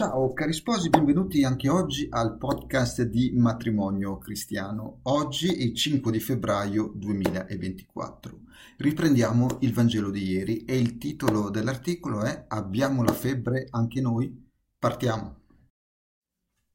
Ciao cari sposi, benvenuti anche oggi al podcast di Matrimonio Cristiano. Oggi è 5 di febbraio 2024. Riprendiamo il Vangelo di ieri e il titolo dell'articolo è Abbiamo la febbre anche noi? Partiamo.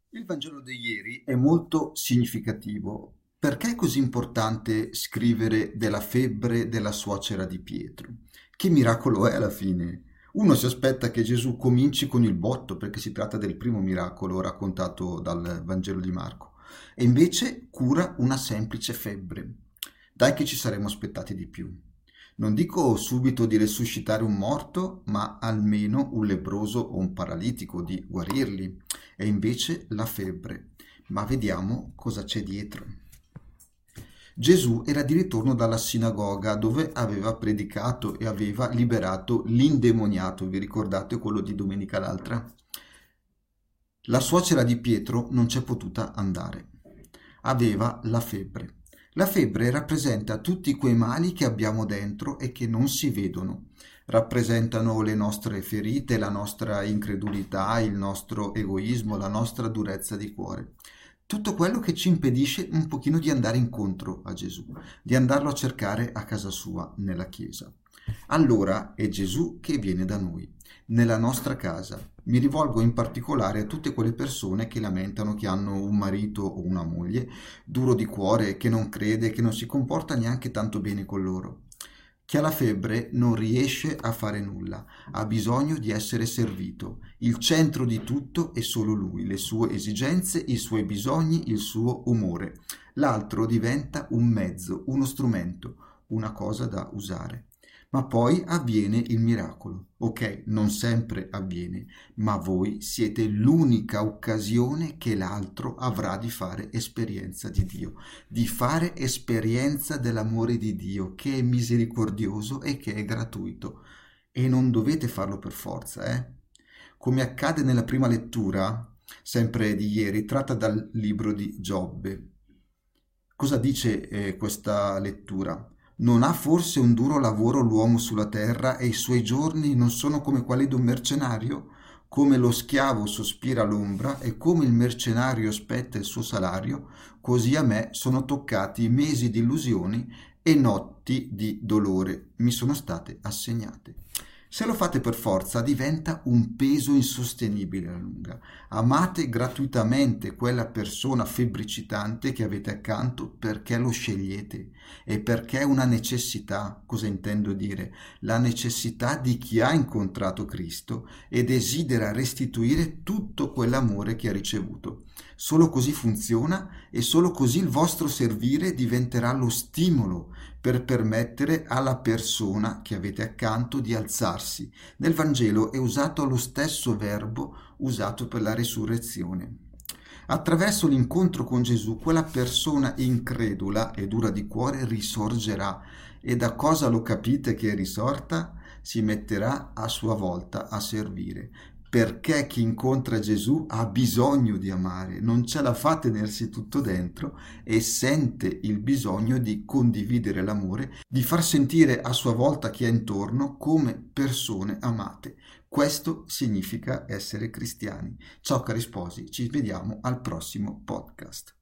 Il Vangelo di ieri è molto significativo. Perché è così importante scrivere della febbre della suocera di Pietro? Che miracolo è alla fine? Uno si aspetta che Gesù cominci con il botto perché si tratta del primo miracolo raccontato dal Vangelo di Marco e invece cura una semplice febbre. Dai che ci saremmo aspettati di più. Non dico subito di resuscitare un morto, ma almeno un lebroso o un paralitico, di guarirli. E invece la febbre. Ma vediamo cosa c'è dietro. Gesù era di ritorno dalla sinagoga dove aveva predicato e aveva liberato l'indemoniato, vi ricordate quello di domenica l'altra? La suocera di Pietro non c'è potuta andare. Aveva la febbre. La febbre rappresenta tutti quei mali che abbiamo dentro e che non si vedono. Rappresentano le nostre ferite, la nostra incredulità, il nostro egoismo, la nostra durezza di cuore tutto quello che ci impedisce un pochino di andare incontro a Gesù, di andarlo a cercare a casa sua, nella chiesa. Allora è Gesù che viene da noi, nella nostra casa. Mi rivolgo in particolare a tutte quelle persone che lamentano che hanno un marito o una moglie duro di cuore, che non crede, che non si comporta neanche tanto bene con loro. Chi ha la febbre non riesce a fare nulla, ha bisogno di essere servito. Il centro di tutto è solo lui, le sue esigenze, i suoi bisogni, il suo umore. L'altro diventa un mezzo, uno strumento, una cosa da usare ma poi avviene il miracolo. Ok, non sempre avviene, ma voi siete l'unica occasione che l'altro avrà di fare esperienza di Dio, di fare esperienza dell'amore di Dio che è misericordioso e che è gratuito. E non dovete farlo per forza, eh? Come accade nella prima lettura, sempre di ieri, tratta dal libro di Giobbe. Cosa dice eh, questa lettura? Non ha forse un duro lavoro l'uomo sulla terra e i suoi giorni non sono come quelli d'un mercenario? Come lo schiavo sospira l'ombra e come il mercenario aspetta il suo salario, così a me sono toccati mesi di illusioni e notti di dolore mi sono state assegnate. Se lo fate per forza diventa un peso insostenibile alla lunga. Amate gratuitamente quella persona febbricitante che avete accanto perché lo scegliete e perché è una necessità. Cosa intendo dire? La necessità di chi ha incontrato Cristo e desidera restituire tutto quell'amore che ha ricevuto. Solo così funziona e solo così il vostro servire diventerà lo stimolo per permettere alla persona che avete accanto di alzarsi. Nel Vangelo è usato lo stesso verbo usato per la risurrezione. Attraverso l'incontro con Gesù, quella persona incredula e dura di cuore risorgerà e da cosa lo capite che è risorta? Si metterà a sua volta a servire perché chi incontra Gesù ha bisogno di amare, non ce la fa tenersi tutto dentro e sente il bisogno di condividere l'amore, di far sentire a sua volta chi è intorno come persone amate. Questo significa essere cristiani. Ciao cari sposi, ci vediamo al prossimo podcast.